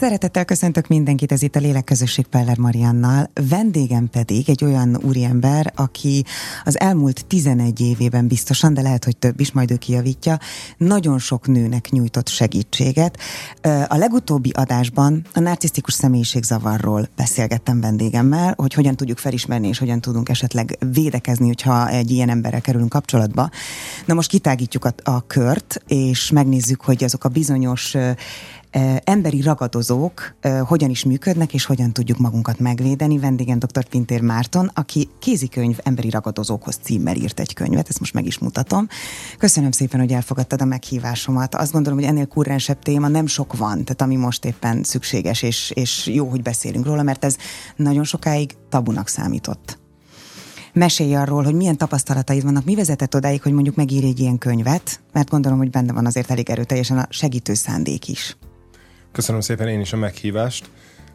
Szeretettel köszöntök mindenkit, ez itt a Lélekközösség Peller Mariannal. Vendégem pedig egy olyan úriember, aki az elmúlt 11 évében biztosan, de lehet, hogy több is, majd ő kijavítja, nagyon sok nőnek nyújtott segítséget. A legutóbbi adásban a narcisztikus személyiségzavarról beszélgettem vendégemmel, hogy hogyan tudjuk felismerni, és hogyan tudunk esetleg védekezni, hogyha egy ilyen emberrel kerülünk kapcsolatba. Na most kitágítjuk a, a kört, és megnézzük, hogy azok a bizonyos emberi ragadozók hogyan is működnek, és hogyan tudjuk magunkat megvédeni. Vendégem dr. Pintér Márton, aki kézikönyv emberi ragadozókhoz címmel írt egy könyvet, ezt most meg is mutatom. Köszönöm szépen, hogy elfogadtad a meghívásomat. Azt gondolom, hogy ennél kurrensebb téma nem sok van, tehát ami most éppen szükséges, és, és jó, hogy beszélünk róla, mert ez nagyon sokáig tabunak számított. Mesélj arról, hogy milyen tapasztalataid vannak, mi vezetett odáig, hogy mondjuk megírj egy ilyen könyvet, mert gondolom, hogy benne van azért elég erőteljesen a segítő szándék is. Köszönöm szépen én is a meghívást.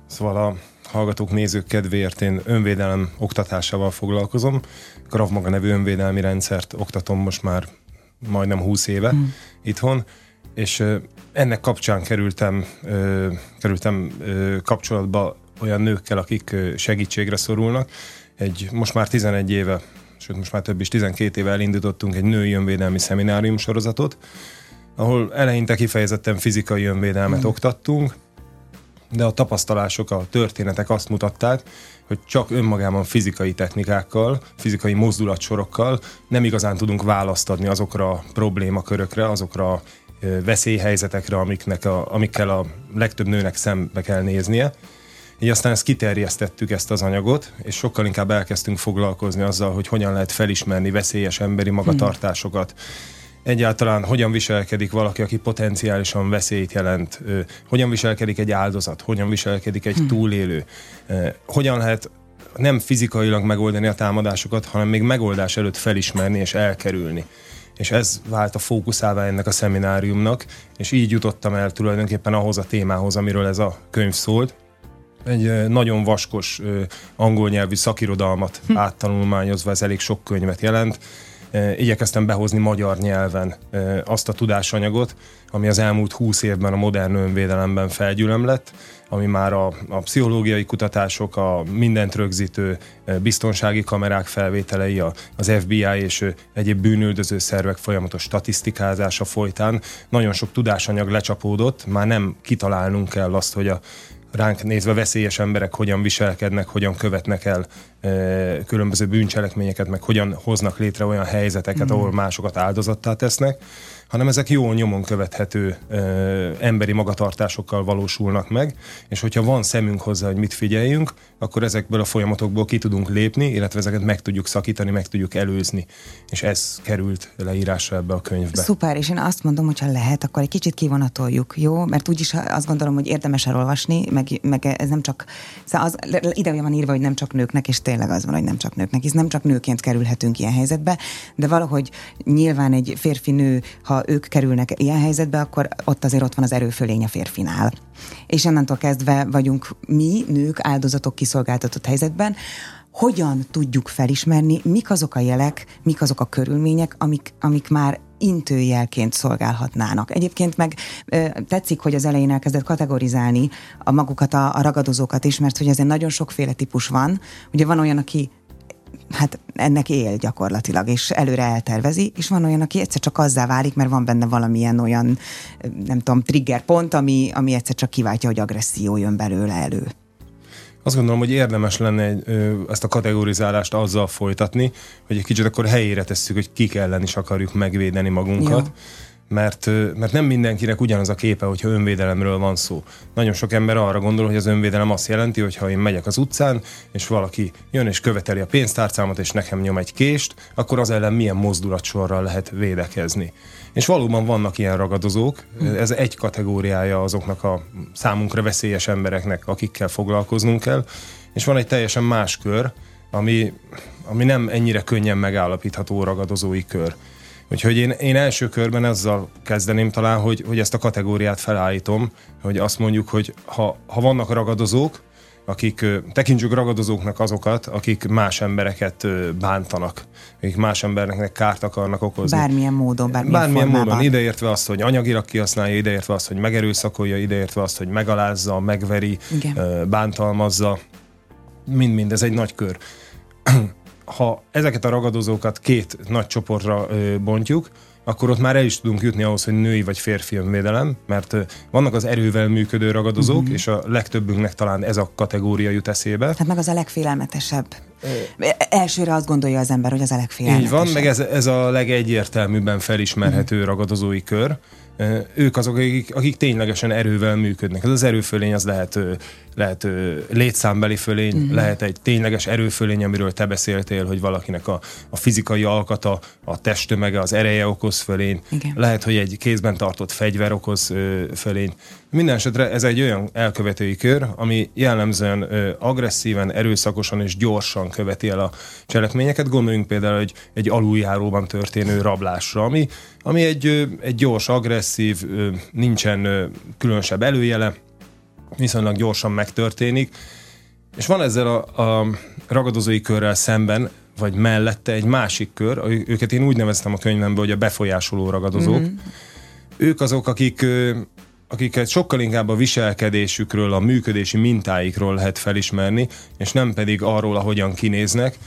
Szóval a hallgatók, nézők kedvéért én önvédelem oktatásával foglalkozom. Krav Maga nevű önvédelmi rendszert oktatom most már majdnem 20 éve mm. itthon, és ennek kapcsán kerültem, kerültem kapcsolatba olyan nőkkel, akik segítségre szorulnak. Egy most már 11 éve, sőt most már több is 12 éve elindítottunk egy női önvédelmi szeminárium sorozatot, ahol eleinte kifejezetten fizikai önvédelmet mm. oktattunk, de a tapasztalások, a történetek azt mutatták, hogy csak önmagában fizikai technikákkal, fizikai mozdulatsorokkal nem igazán tudunk választ adni azokra a problémakörökre, azokra a veszélyhelyzetekre, amiknek a, amikkel a legtöbb nőnek szembe kell néznie. Így aztán ezt kiterjesztettük ezt az anyagot, és sokkal inkább elkezdtünk foglalkozni azzal, hogy hogyan lehet felismerni veszélyes emberi magatartásokat, hmm egyáltalán hogyan viselkedik valaki, aki potenciálisan veszélyt jelent, hogyan viselkedik egy áldozat, hogyan viselkedik egy hmm. túlélő, hogyan lehet nem fizikailag megoldani a támadásokat, hanem még megoldás előtt felismerni és elkerülni. És ez vált a fókuszává ennek a szemináriumnak, és így jutottam el tulajdonképpen ahhoz a témához, amiről ez a könyv szólt. Egy nagyon vaskos angol nyelvű szakirodalmat hm. áttanulmányozva, ez elég sok könyvet jelent, igyekeztem behozni magyar nyelven azt a tudásanyagot, ami az elmúlt húsz évben a modern önvédelemben felgyűlöm lett, ami már a, a pszichológiai kutatások, a mindent rögzítő biztonsági kamerák felvételei, a, az FBI és egyéb bűnüldöző szervek folyamatos statisztikázása folytán nagyon sok tudásanyag lecsapódott, már nem kitalálnunk kell azt, hogy a ránk nézve veszélyes emberek hogyan viselkednek, hogyan követnek el e, különböző bűncselekményeket, meg hogyan hoznak létre olyan helyzeteket, mm. ahol másokat áldozattá tesznek, hanem ezek jó nyomon követhető ö, emberi magatartásokkal valósulnak meg, és hogyha van szemünk hozzá, hogy mit figyeljünk, akkor ezekből a folyamatokból ki tudunk lépni, illetve ezeket meg tudjuk szakítani, meg tudjuk előzni. És ez került leírásra ebbe a könyvbe. Szuper, és én azt mondom, hogy ha lehet, akkor egy kicsit kivonatoljuk, jó? Mert úgyis azt gondolom, hogy érdemes elolvasni, meg, meg ez nem csak, szóval az, ide van írva, hogy nem csak nőknek, és tényleg az van, hogy nem csak nőknek, hisz nem csak nőként kerülhetünk ilyen helyzetbe, de valahogy nyilván egy férfi nő, ők kerülnek ilyen helyzetbe, akkor ott azért ott van az erőfölény a férfinál. És onnantól kezdve vagyunk mi, nők, áldozatok kiszolgáltatott helyzetben, hogyan tudjuk felismerni, mik azok a jelek, mik azok a körülmények, amik, amik már intőjelként szolgálhatnának. Egyébként meg tetszik, hogy az elején elkezdett kategorizálni a magukat, a, a ragadozókat is, mert hogy azért nagyon sokféle típus van. Ugye van olyan, aki hát ennek él gyakorlatilag, és előre eltervezi, és van olyan, aki egyszer csak azzá válik, mert van benne valamilyen olyan, nem tudom, trigger pont, ami, ami egyszer csak kiváltja, hogy agresszió jön belőle elő. Azt gondolom, hogy érdemes lenne ezt a kategorizálást azzal folytatni, hogy egy kicsit akkor helyére tesszük, hogy kik ellen is akarjuk megvédeni magunkat. Jó mert, mert nem mindenkinek ugyanaz a képe, hogyha önvédelemről van szó. Nagyon sok ember arra gondol, hogy az önvédelem azt jelenti, hogy ha én megyek az utcán, és valaki jön és követeli a pénztárcámat, és nekem nyom egy kést, akkor az ellen milyen mozdulatsorral lehet védekezni. És valóban vannak ilyen ragadozók, ez egy kategóriája azoknak a számunkra veszélyes embereknek, akikkel foglalkoznunk kell, és van egy teljesen más kör, ami, ami nem ennyire könnyen megállapítható ragadozói kör. Úgyhogy én, én első körben azzal kezdeném talán, hogy, hogy ezt a kategóriát felállítom, hogy azt mondjuk, hogy ha, ha vannak ragadozók, akik tekintsük ragadozóknak azokat, akik más embereket bántanak, akik más embernek kárt akarnak okozni. Bármilyen módon, bármilyen, bármilyen formában. módon, ideértve azt, hogy anyagilag kihasználja, ideértve azt, hogy megerőszakolja, ideértve azt, hogy megalázza, megveri, Igen. bántalmazza. Mind-mind, ez egy nagy kör. Ha ezeket a ragadozókat két nagy csoportra bontjuk, akkor ott már el is tudunk jutni ahhoz, hogy női vagy férfi önvédelem, mert vannak az erővel működő ragadozók, uh-huh. és a legtöbbünknek talán ez a kategória jut eszébe. Hát meg az a legfélelmetesebb. Elsőre azt gondolja az ember, hogy az a legfélelmetesebb. Így van, meg ez, ez a legegyértelműbben felismerhető uh-huh. ragadozói kör. Ők azok, akik, akik ténylegesen erővel működnek. Ez az erőfölény az lehet, lehet létszámbeli fölény, uh-huh. lehet egy tényleges erőfölény, amiről te beszéltél, hogy valakinek a, a fizikai alkata, a testtömege, az ereje okoz fölény. Igen. Lehet, hogy egy kézben tartott fegyver okoz fölény. Minden esetre ez egy olyan elkövetői kör, ami jellemzően agresszíven, erőszakosan és gyorsan követi el a cselekményeket. Gondoljunk például egy, egy aluljáróban történő rablásra, ami, ami egy, egy gyors, agresszív, nincsen különösebb előjele, viszonylag gyorsan megtörténik, és van ezzel a, a ragadozói körrel szemben, vagy mellette egy másik kör, őket én úgy neveztem a könyvemben, hogy a befolyásoló ragadozók. Mm-hmm. Ők azok, akik akiket sokkal inkább a viselkedésükről, a működési mintáikról lehet felismerni, és nem pedig arról, ahogyan kinéznek,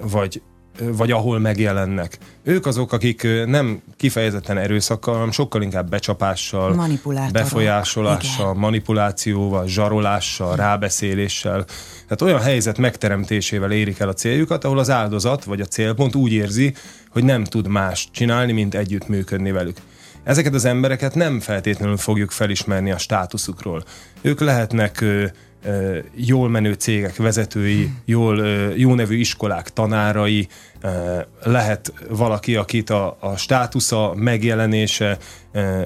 vagy vagy ahol megjelennek. Ők azok, akik nem kifejezetten erőszakkal, hanem sokkal inkább becsapással, befolyásolással, Igen. manipulációval, zsarolással, rábeszéléssel. Tehát olyan helyzet megteremtésével érik el a céljukat, ahol az áldozat vagy a célpont úgy érzi, hogy nem tud más csinálni, mint együtt működni velük. Ezeket az embereket nem feltétlenül fogjuk felismerni a státuszukról. Ők lehetnek jól menő cégek vezetői, jól, jó nevű iskolák tanárai, lehet valaki, akit a, a státusza, megjelenése,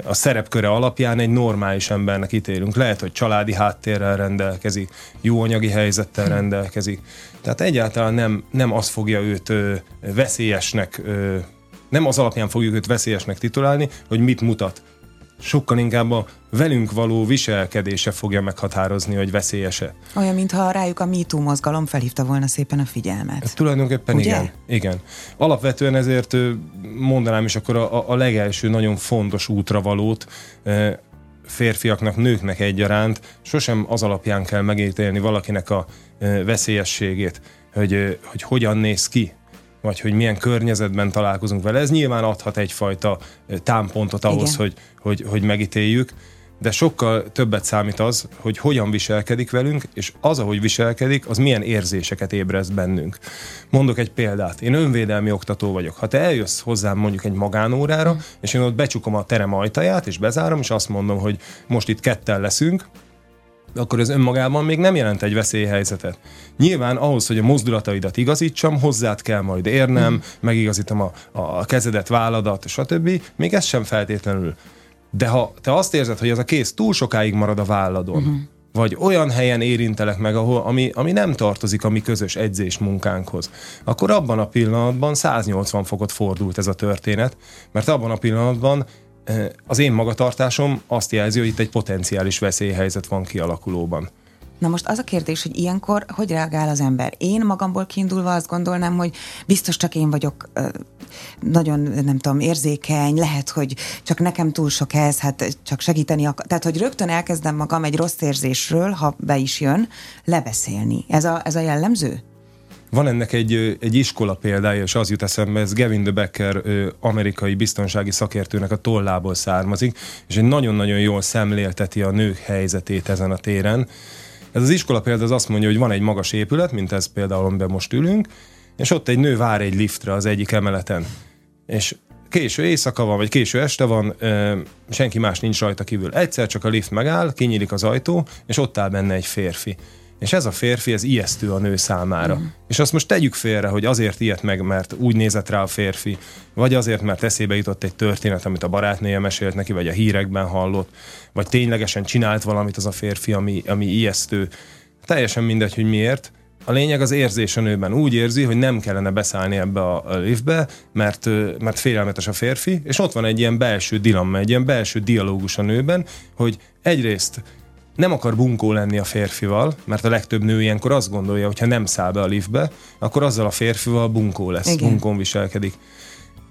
a szerepköre alapján egy normális embernek ítélünk. Lehet, hogy családi háttérrel rendelkezik, jó anyagi helyzettel rendelkezik. Tehát egyáltalán nem, nem az fogja őt veszélyesnek, nem az alapján fogjuk őt veszélyesnek titulálni, hogy mit mutat sokkal inkább a velünk való viselkedése fogja meghatározni, hogy veszélyese. Olyan, mintha rájuk a MeToo mozgalom felhívta volna szépen a figyelmet. Ez tulajdonképpen Ugye? igen. igen. Alapvetően ezért mondanám is akkor a, a legelső nagyon fontos útravalót férfiaknak, nőknek egyaránt sosem az alapján kell megítélni valakinek a veszélyességét, hogy, hogy hogyan néz ki, vagy hogy milyen környezetben találkozunk vele. Ez nyilván adhat egyfajta támpontot ahhoz, hogy, hogy, hogy megítéljük, de sokkal többet számít az, hogy hogyan viselkedik velünk, és az, ahogy viselkedik, az milyen érzéseket ébreszt bennünk. Mondok egy példát. Én önvédelmi oktató vagyok. Ha te eljössz hozzám mondjuk egy magánórára, mm. és én ott becsukom a terem ajtaját, és bezárom, és azt mondom, hogy most itt ketten leszünk, akkor ez önmagában még nem jelent egy veszélyhelyzetet. Nyilván ahhoz, hogy a mozdulataidat igazítsam, hozzád kell majd érnem, mm. megigazítom a, a kezedet, válladat, stb. Még ez sem feltétlenül. De ha te azt érzed, hogy ez a kész túl sokáig marad a válladon, mm-hmm. vagy olyan helyen érintelek meg, ahol, ami, ami nem tartozik a mi közös edzés munkánkhoz, akkor abban a pillanatban 180 fokot fordult ez a történet, mert abban a pillanatban az én magatartásom azt jelzi, hogy itt egy potenciális veszélyhelyzet van kialakulóban. Na most az a kérdés, hogy ilyenkor hogy reagál az ember? Én magamból kiindulva azt gondolnám, hogy biztos csak én vagyok nagyon, nem tudom, érzékeny, lehet, hogy csak nekem túl sok ez, hát csak segíteni akar. Tehát, hogy rögtön elkezdem magam egy rossz érzésről, ha be is jön, lebeszélni. Ez a, ez a jellemző? Van ennek egy, egy iskola példája, és az jut eszembe, ez Gavin de Becker amerikai biztonsági szakértőnek a tollából származik, és egy nagyon-nagyon jól szemlélteti a nők helyzetét ezen a téren. Ez az iskola példa az azt mondja, hogy van egy magas épület, mint ez például, amiben most ülünk, és ott egy nő vár egy liftre az egyik emeleten. És késő éjszaka van, vagy késő este van, senki más nincs rajta kívül. Egyszer csak a lift megáll, kinyílik az ajtó, és ott áll benne egy férfi. És ez a férfi, ez ijesztő a nő számára. Mm. És azt most tegyük félre, hogy azért ilyet meg, mert úgy nézett rá a férfi, vagy azért, mert eszébe jutott egy történet, amit a barátnője mesélt neki, vagy a hírekben hallott, vagy ténylegesen csinált valamit az a férfi, ami, ami ijesztő. Teljesen mindegy, hogy miért. A lényeg az érzés a nőben. Úgy érzi, hogy nem kellene beszállni ebbe a liftbe, mert, mert félelmetes a férfi, és ott van egy ilyen belső dilemma, egy ilyen belső dialógus a nőben, hogy egyrészt nem akar bunkó lenni a férfival, mert a legtöbb nő ilyenkor azt gondolja, hogy ha nem száll be a liftbe, akkor azzal a férfival bunkó lesz, Igen. bunkón viselkedik.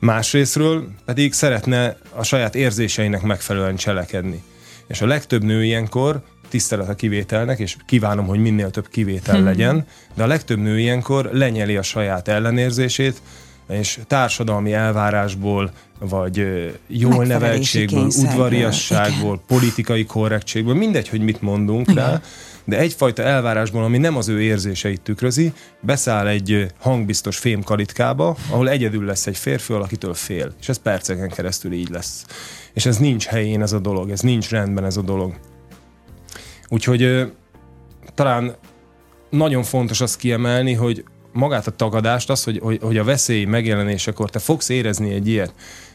Másrésztről pedig szeretne a saját érzéseinek megfelelően cselekedni. És a legtöbb nő ilyenkor tisztelet a kivételnek, és kívánom, hogy minél több kivétel hmm. legyen, de a legtöbb nő ilyenkor lenyeli a saját ellenérzését, és társadalmi elvárásból, vagy jól neveltségből, udvariasságból, politikai korrektségből, mindegy, hogy mit mondunk Igen. rá, de egyfajta elvárásból, ami nem az ő érzéseit tükrözi, beszáll egy hangbiztos fémkalitkába, ahol egyedül lesz egy férfi, akitől fél. És ez perceken keresztül így lesz. És ez nincs helyén ez a dolog, ez nincs rendben ez a dolog. Úgyhogy talán nagyon fontos azt kiemelni, hogy magát a tagadást, az, hogy, hogy, hogy a veszély megjelenésekor te fogsz érezni egy ilyet,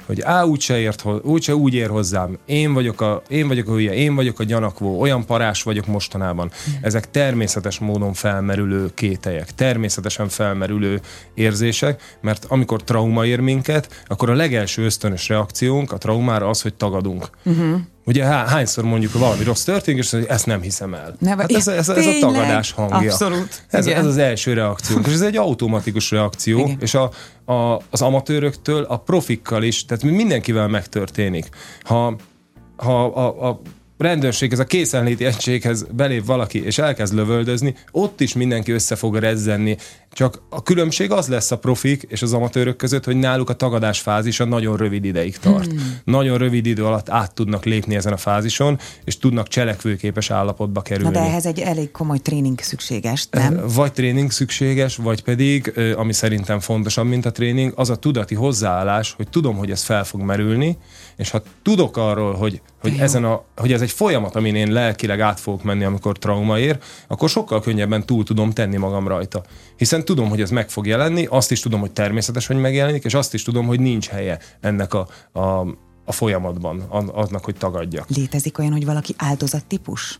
hogy á, úgyse, ért, úgyse úgy ér hozzám, én vagyok, a, én vagyok a hülye, én vagyok a gyanakvó, olyan parás vagyok mostanában. Ezek természetes módon felmerülő kételyek, természetesen felmerülő érzések, mert amikor trauma ér minket, akkor a legelső ösztönös reakciónk a traumára az, hogy tagadunk. Uh-huh. Ugye há, hányszor mondjuk valami rossz történik, és ezt nem hiszem el. Ne, hát ez, ez, ez a tagadás hangja. Abszolút. Ez, ez az első reakciónk. És ez egy automatikus reakció, igen. és a, a, az amatőröktől a profikkal is, tehát mindenkivel megtörténik. Ha, ha a, a rendőrség, ez a készenléti egységhez belép valaki, és elkezd lövöldözni, ott is mindenki össze fog rezzenni. Csak a különbség az lesz a profik és az amatőrök között, hogy náluk a tagadás fázisa nagyon rövid ideig tart. Hmm. Nagyon rövid idő alatt át tudnak lépni ezen a fázison, és tudnak cselekvőképes állapotba kerülni. Na de ehhez egy elég komoly tréning szükséges, nem? Vagy tréning szükséges, vagy pedig, ami szerintem fontosabb, mint a tréning, az a tudati hozzáállás, hogy tudom, hogy ez fel fog merülni, és ha tudok arról, hogy, hogy, ezen a, hogy ez egy folyamat, amin én lelkileg át fogok menni, amikor trauma ér, akkor sokkal könnyebben túl tudom tenni magam rajta. Hiszen tudom, hogy ez meg fog jelenni, azt is tudom, hogy természetes, hogy megjelenik, és azt is tudom, hogy nincs helye ennek a, a, a folyamatban, annak, hogy tagadjak. Létezik olyan, hogy valaki áldozattípus?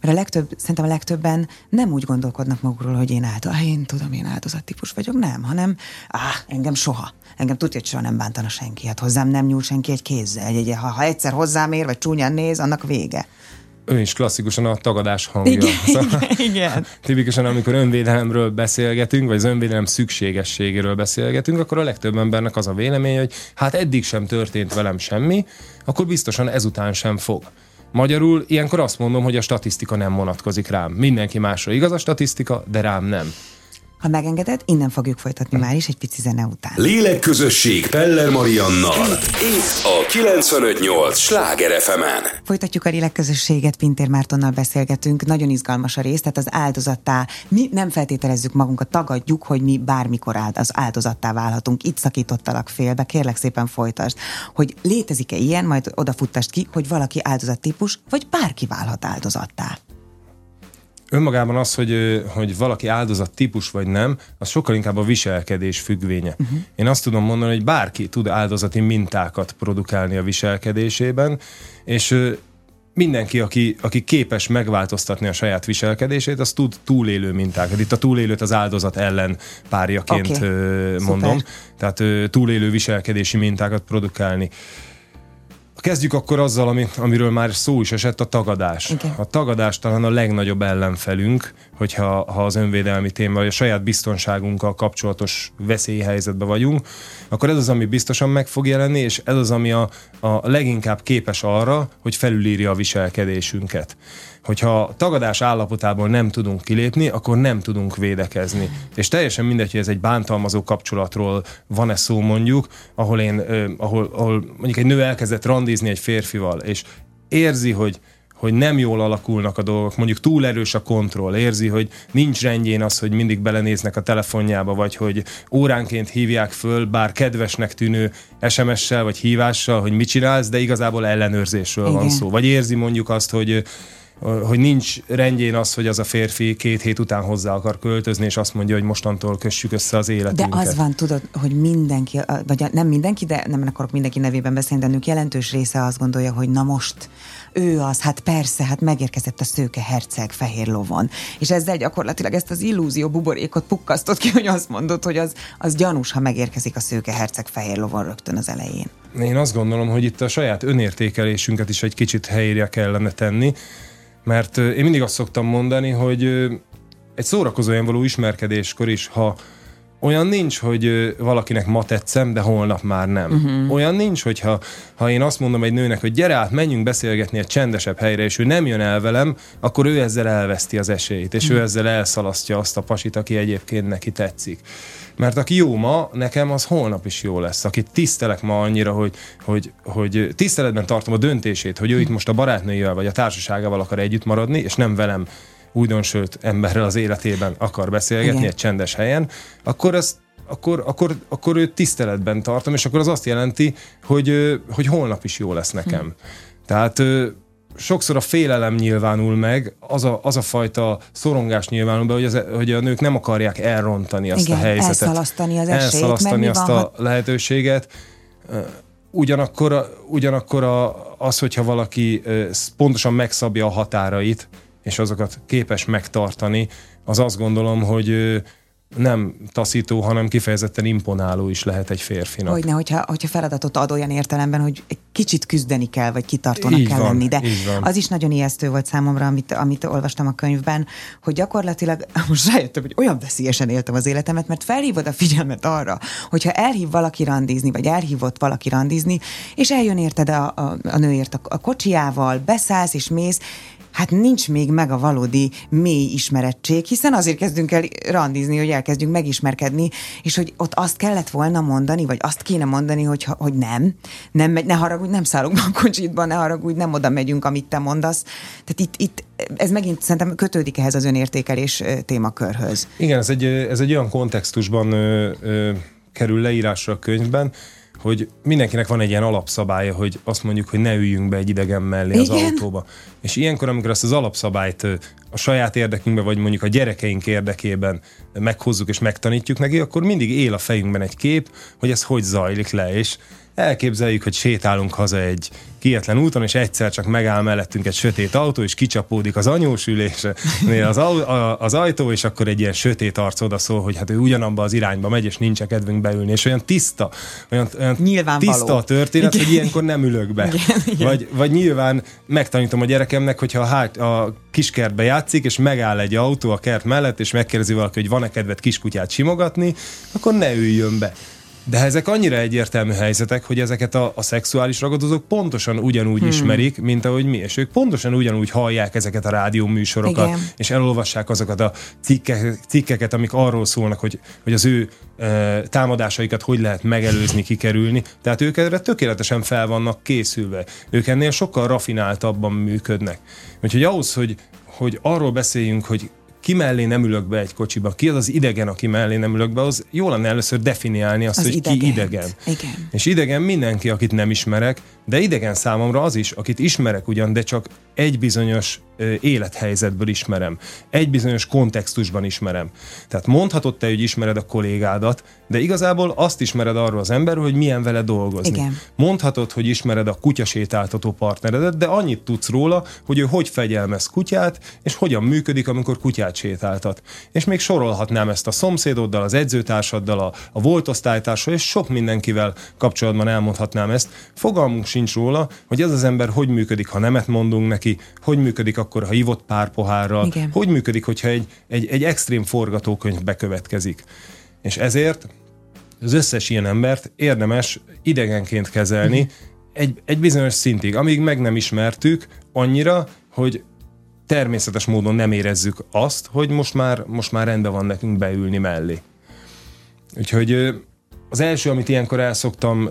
Mert a legtöbb, szerintem a legtöbben nem úgy gondolkodnak magukról, hogy én áldozat, én tudom, én áldozattípus vagyok, nem, hanem áh, engem soha. Engem tudja, hogy soha nem bántana senki. Hát hozzám nem nyúl senki egy kézzel. Egy, egy, ha, ha egyszer hozzám ér, vagy csúnyán néz, annak vége ő is klasszikusan a tagadás hangja. Igen, szóval, igen. Tipikusan, amikor önvédelemről beszélgetünk, vagy az önvédelem szükségességéről beszélgetünk, akkor a legtöbb embernek az a vélemény, hogy hát eddig sem történt velem semmi, akkor biztosan ezután sem fog. Magyarul ilyenkor azt mondom, hogy a statisztika nem vonatkozik rám. Mindenki másra igaz a statisztika, de rám nem. Ha megengeded, innen fogjuk folytatni már is egy pici zene után. Lélekközösség Peller Mariannal. Itt a 958 Sláger fm Folytatjuk a lélekközösséget, Pintér Mártonnal beszélgetünk. Nagyon izgalmas a rész, tehát az áldozattá, mi nem feltételezzük magunkat, tagadjuk, hogy mi bármikor áld, az áldozattá válhatunk. Itt szakítottalak félbe, kérlek szépen folytasd, hogy létezik-e ilyen, majd odafuttast ki, hogy valaki áldozattípus, vagy bárki válhat áldozattá önmagában az, hogy, hogy valaki áldozat típus vagy nem, az sokkal inkább a viselkedés függvénye. Uh-huh. Én azt tudom mondani, hogy bárki tud áldozati mintákat produkálni a viselkedésében, és mindenki, aki, aki képes megváltoztatni a saját viselkedését, az tud túlélő mintákat. Itt a túlélőt az áldozat ellen párjaként okay. mondom. Szuper. Tehát túlélő viselkedési mintákat produkálni. Kezdjük akkor azzal, ami, amiről már szó is esett, a tagadás. Okay. A tagadás talán a legnagyobb ellenfelünk, hogyha ha az önvédelmi vagy a saját biztonságunkkal kapcsolatos veszélyhelyzetben vagyunk, akkor ez az, ami biztosan meg fog jelenni, és ez az, ami a, a leginkább képes arra, hogy felülírja a viselkedésünket hogyha tagadás állapotából nem tudunk kilépni, akkor nem tudunk védekezni. És teljesen mindegy, hogy ez egy bántalmazó kapcsolatról van-e szó mondjuk, ahol én, ahol, ahol mondjuk egy nő elkezdett randizni egy férfival, és érzi, hogy hogy nem jól alakulnak a dolgok, mondjuk túl erős a kontroll, érzi, hogy nincs rendjén az, hogy mindig belenéznek a telefonjába, vagy hogy óránként hívják föl, bár kedvesnek tűnő SMS-sel vagy hívással, hogy mit csinálsz, de igazából ellenőrzésről Igen. van szó. Vagy érzi mondjuk azt, hogy hogy nincs rendjén az, hogy az a férfi két hét után hozzá akar költözni, és azt mondja, hogy mostantól kössük össze az életünket. De az van, tudod, hogy mindenki, vagy nem mindenki, de nem akarok mindenki nevében beszélni, de nők jelentős része azt gondolja, hogy na most ő az, hát persze, hát megérkezett a szőke herceg fehér lovon. És ezzel gyakorlatilag ezt az illúzió buborékot pukkasztott ki, hogy azt mondod, hogy az, az gyanús, ha megérkezik a szőke herceg fehér lovon rögtön az elején. Én azt gondolom, hogy itt a saját önértékelésünket is egy kicsit helyére kellene tenni, Mert én mindig azt szoktam mondani, hogy egy szórakozóan való ismerkedéskor is, ha olyan nincs, hogy valakinek ma tetszem, de holnap már nem. Uh-huh. Olyan nincs, hogyha ha én azt mondom egy nőnek, hogy gyere át, menjünk beszélgetni egy csendesebb helyre, és ő nem jön el velem, akkor ő ezzel elveszti az esélyt, és uh-huh. ő ezzel elszalasztja azt a pasit, aki egyébként neki tetszik. Mert aki jó ma, nekem az holnap is jó lesz. Akit tisztelek ma annyira, hogy, hogy, hogy tiszteletben tartom a döntését, hogy ő itt most a barátnőjével vagy a társaságával akar együtt maradni, és nem velem újdonsült emberrel az életében akar beszélgetni Igen. egy csendes helyen, akkor ezt akkor, akkor, akkor őt tiszteletben tartom, és akkor az azt jelenti, hogy, hogy holnap is jó lesz nekem. Hm. Tehát sokszor a félelem nyilvánul meg, az a, az a fajta szorongás nyilvánul be, hogy, az, hogy a nők nem akarják elrontani azt Igen, a helyzetet. elszalasztani az esélyt. Elszalasztani azt van, a lehetőséget. Ugyanakkor, ugyanakkor a, az, hogyha valaki pontosan megszabja a határait, és azokat képes megtartani, az azt gondolom, hogy nem taszító, hanem kifejezetten imponáló is lehet egy férfinak. Hogyne, hogyha, hogyha feladatot ad olyan értelemben, hogy egy kicsit küzdeni kell, vagy kitartónak így kell van, lenni. De az is nagyon ijesztő volt számomra, amit, amit olvastam a könyvben, hogy gyakorlatilag most rájöttem, hogy olyan veszélyesen éltem az életemet, mert felhívod a figyelmet arra, hogyha elhív valaki randizni, vagy elhívott valaki randizni, és eljön érted a, a, a nőért a, a kocsiával, beszállsz és mész, hát nincs még meg a valódi mély ismerettség, hiszen azért kezdünk el randizni, hogy elkezdjünk megismerkedni, és hogy ott azt kellett volna mondani, vagy azt kéne mondani, hogy, hogy nem, nem ne haragudj, nem szállunk a kocsitba, ne haragudj, nem oda megyünk, amit te mondasz. Tehát itt, itt ez megint szerintem kötődik ehhez az önértékelés témakörhöz. Igen, ez egy, ez egy olyan kontextusban ö, ö, kerül leírásra a könyvben, hogy mindenkinek van egy ilyen alapszabálya, hogy azt mondjuk, hogy ne üljünk be egy idegen mellé az Igen. autóba. És ilyenkor, amikor ezt az alapszabályt a saját érdekünkben, vagy mondjuk a gyerekeink érdekében meghozzuk és megtanítjuk neki, akkor mindig él a fejünkben egy kép, hogy ez hogy zajlik le, és elképzeljük, hogy sétálunk haza egy kietlen úton, és egyszer csak megáll mellettünk egy sötét autó, és kicsapódik az anyós ülésnél az, az ajtó, és akkor egy ilyen sötét arc oda szól, hogy hát ő ugyanabba az irányba megy, és nincs kedvünk beülni. És olyan tiszta, olyan, olyan tiszta a történet, igen. hogy ilyenkor nem ülök be. Igen, igen. Vagy, vagy nyilván megtanítom a gyerekemnek, hogyha a, hát, a kiskertbe játszik, és megáll egy autó a kert mellett, és megkérdezi valaki, hogy van-e kedved kiskutyát simogatni, akkor ne üljön be. De ezek annyira egyértelmű helyzetek, hogy ezeket a, a szexuális ragadozók pontosan ugyanúgy hmm. ismerik, mint ahogy mi, és ők pontosan ugyanúgy hallják ezeket a rádió műsorokat, Igen. és elolvassák azokat a cikke, cikkeket, amik arról szólnak, hogy, hogy az ő e, támadásaikat hogy lehet megelőzni, kikerülni. Tehát ők erre tökéletesen fel vannak készülve. Ők ennél sokkal rafináltabban működnek. Úgyhogy ahhoz, hogy, hogy arról beszéljünk, hogy ki mellé nem ülök be egy kocsiba, ki az az idegen, aki mellé nem ülök be, az jó lenne először definiálni azt, az hogy idegent. ki idegen. Igen. És idegen mindenki, akit nem ismerek, de idegen számomra az is, akit ismerek ugyan, de csak egy bizonyos élethelyzetből ismerem. Egy bizonyos kontextusban ismerem. Tehát mondhatod te, hogy ismered a kollégádat, de igazából azt ismered arról az emberről, hogy milyen vele dolgozni. Igen. Mondhatod, hogy ismered a kutyasétáltató partneredet, de annyit tudsz róla, hogy ő hogy fegyelmez kutyát, és hogyan működik, amikor kutyát sétáltat. És még sorolhatnám ezt a szomszédoddal, az edzőtársaddal, a, a volt osztálytársal, és sok mindenkivel kapcsolatban elmondhatnám ezt. Fogalmunk sincs róla, hogy ez az ember hogy működik, ha nemet mondunk neki, hogy működik akkor, ha ivott pár pohárral, Igen. hogy működik, hogyha egy, egy, egy extrém forgatókönyv bekövetkezik. És ezért az összes ilyen embert érdemes idegenként kezelni uh-huh. egy, egy bizonyos szintig, amíg meg nem ismertük annyira, hogy természetes módon nem érezzük azt, hogy most már, most már rendben van nekünk beülni mellé. Úgyhogy az első, amit ilyenkor el szoktam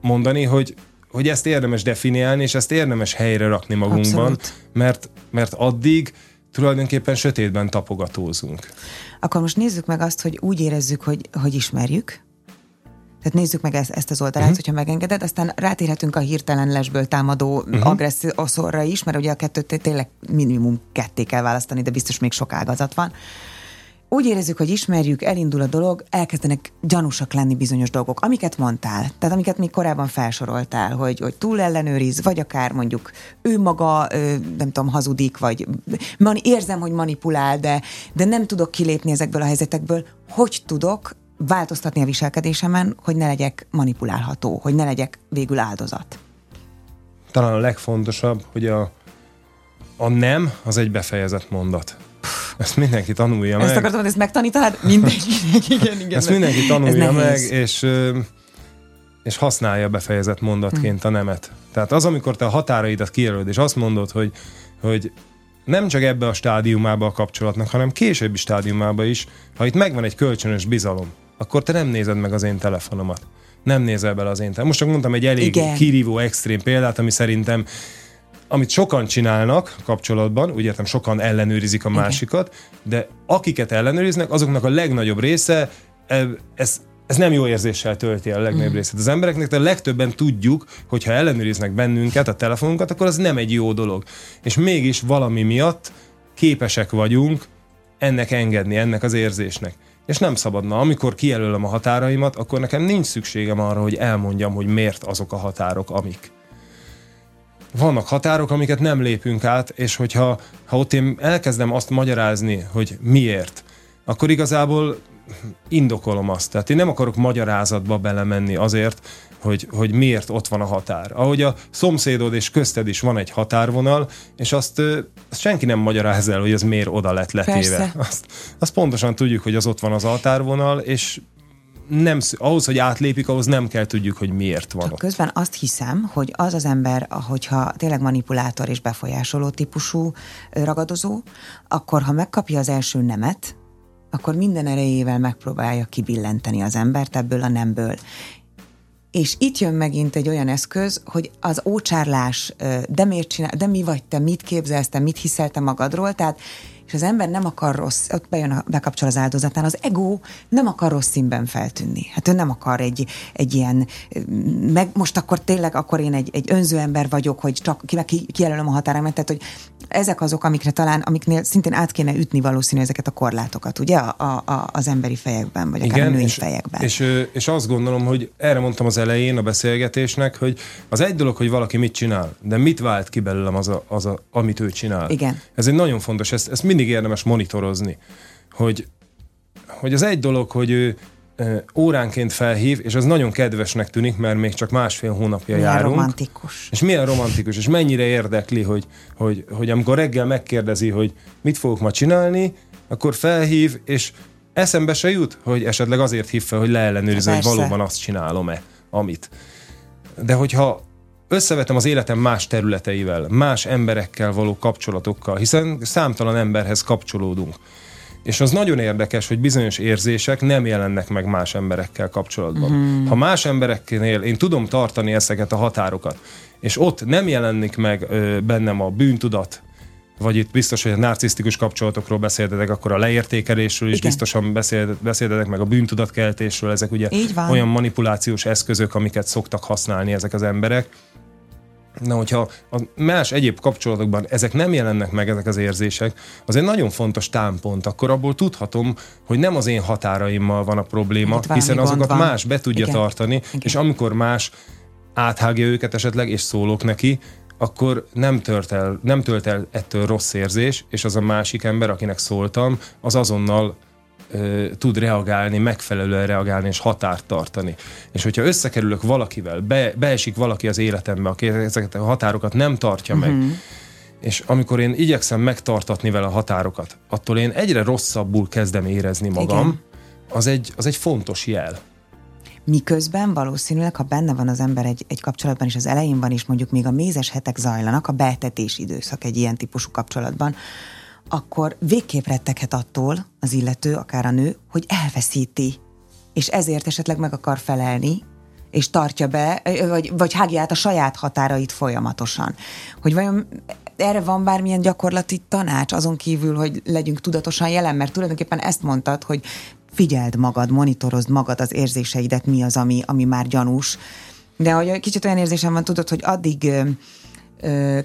mondani, hogy, hogy ezt érdemes definiálni, és ezt érdemes helyre rakni magunkban, mert, mert addig tulajdonképpen sötétben tapogatózunk. Akkor most nézzük meg azt, hogy úgy érezzük, hogy, hogy ismerjük, tehát nézzük meg ezt, ezt az oldalát, uh-huh. hogyha megengeded, aztán rátérhetünk a hirtelen lesből támadó uh-huh. agressziószorra is, mert ugye a kettőt tényleg minimum ketté kell választani, de biztos még sok ágazat van úgy érezzük, hogy ismerjük, elindul a dolog, elkezdenek gyanúsak lenni bizonyos dolgok, amiket mondtál, tehát amiket még korábban felsoroltál, hogy, hogy túl ellenőriz, vagy akár mondjuk ő maga, nem tudom, hazudik, vagy man, érzem, hogy manipulál, de, de nem tudok kilépni ezekből a helyzetekből. Hogy tudok változtatni a viselkedésemen, hogy ne legyek manipulálható, hogy ne legyek végül áldozat? Talán a legfontosabb, hogy a, a nem az egy befejezett mondat. Ezt mindenki tanulja Ezt meg. akartam, hogy ezt megtanítanád? Mindenkinek, igen, igen. Ezt mindenki tanulja Ez meg, és, és használja befejezett mondatként a nemet. Tehát az, amikor te a határaidat kijelölöd, és azt mondod, hogy, hogy nem csak ebbe a stádiumába a kapcsolatnak, hanem későbbi stádiumába is, ha itt megvan egy kölcsönös bizalom, akkor te nem nézed meg az én telefonomat. Nem nézel bele az én telefonomat. Most csak mondtam egy elég Igen. kirívó, extrém példát, ami szerintem amit sokan csinálnak kapcsolatban, úgy értem, sokan ellenőrizik a másikat, de akiket ellenőriznek, azoknak a legnagyobb része e, ez, ez nem jó érzéssel tölti el a legnagyobb részét az embereknek, de legtöbben tudjuk, hogy ha ellenőriznek bennünket, a telefonunkat, akkor az nem egy jó dolog. És mégis valami miatt képesek vagyunk ennek engedni, ennek az érzésnek. És nem szabadna. Amikor kijelölöm a határaimat, akkor nekem nincs szükségem arra, hogy elmondjam, hogy miért azok a határok, amik vannak határok, amiket nem lépünk át, és hogyha ha ott én elkezdem azt magyarázni, hogy miért, akkor igazából indokolom azt. Tehát én nem akarok magyarázatba belemenni azért, hogy, hogy miért ott van a határ. Ahogy a szomszédod és közted is van egy határvonal, és azt, azt senki nem magyaráz el, hogy ez miért oda lett letéve. Persze. Azt, azt pontosan tudjuk, hogy az ott van az határvonal, és nem, ahhoz, hogy átlépjük, ahhoz nem kell tudjuk, hogy miért van Csak ott. közben azt hiszem, hogy az az ember, hogyha tényleg manipulátor és befolyásoló típusú ragadozó, akkor ha megkapja az első nemet, akkor minden erejével megpróbálja kibillenteni az embert ebből a nemből. És itt jön megint egy olyan eszköz, hogy az ócsárlás, de miért csinál, de mi vagy te, mit képzelsz te, mit hiszel te magadról, tehát és az ember nem akar rossz, ott bejön, a, bekapcsol az áldozatán, az ego nem akar rossz színben feltűnni. Hát ő nem akar egy, egy ilyen, meg most akkor tényleg, akkor én egy, egy önző ember vagyok, hogy csak ki, ki, kijelölöm a határomat, tehát hogy ezek azok, amikre talán, amiknél szintén át kéne ütni valószínű ezeket a korlátokat, ugye, a, a, az emberi fejekben, vagy akár a női és, fejekben. És, és azt gondolom, hogy erre mondtam az elején a beszélgetésnek, hogy az egy dolog, hogy valaki mit csinál, de mit vált ki belőlem az, a, az a, amit ő csinál. Igen. Ez egy nagyon fontos, ezt, ezt mindig érdemes monitorozni, hogy, hogy az egy dolog, hogy ő óránként felhív, és az nagyon kedvesnek tűnik, mert még csak másfél hónapja Milyen járunk. romantikus. És milyen romantikus, és mennyire érdekli, hogy, hogy, hogy amikor reggel megkérdezi, hogy mit fogok ma csinálni, akkor felhív, és eszembe se jut, hogy esetleg azért hív fel, hogy leellenőrizze, hogy valóban azt csinálom-e, amit. De hogyha összevetem az életem más területeivel, más emberekkel való kapcsolatokkal, hiszen számtalan emberhez kapcsolódunk. És az nagyon érdekes, hogy bizonyos érzések nem jelennek meg más emberekkel kapcsolatban. Mm. Ha más embereknél én tudom tartani ezeket a határokat, és ott nem jelenik meg ö, bennem a bűntudat, vagy itt biztos, hogy a narcisztikus kapcsolatokról beszéltetek, akkor a leértékelésről is Igen. biztosan beszél, beszéltetek, meg a bűntudatkeltésről, ezek ugye olyan manipulációs eszközök, amiket szoktak használni ezek az emberek. Na, hogyha a más egyéb kapcsolatokban ezek nem jelennek meg, ezek az érzések, az egy nagyon fontos támpont, akkor abból tudhatom, hogy nem az én határaimmal van a probléma, Itt valami hiszen azokat van. más be tudja Igen. tartani, Igen. és amikor más áthágja őket esetleg, és szólok neki, akkor nem tölt, el, nem tölt el ettől rossz érzés, és az a másik ember, akinek szóltam, az azonnal ö, tud reagálni, megfelelően reagálni és határt tartani. És hogyha összekerülök valakivel, be, beesik valaki az életembe, aki ezeket a határokat nem tartja meg, és amikor én igyekszem megtartatni vele a határokat, attól én egyre rosszabbul kezdem érezni magam, Igen. az egy, az egy fontos jel. Miközben valószínűleg, ha benne van az ember egy, egy kapcsolatban, és az elején van, és mondjuk még a mézes hetek zajlanak, a betetés időszak egy ilyen típusú kapcsolatban, akkor végképp retteghet attól az illető, akár a nő, hogy elveszíti, és ezért esetleg meg akar felelni, és tartja be, vagy, vagy hágja át a saját határait folyamatosan. Hogy vajon erre van bármilyen gyakorlati tanács, azon kívül, hogy legyünk tudatosan jelen, mert tulajdonképpen ezt mondtad, hogy figyeld magad, monitorozd magad az érzéseidet, mi az, ami, ami már gyanús. De hogy kicsit olyan érzésem van, tudod, hogy addig ö, ö,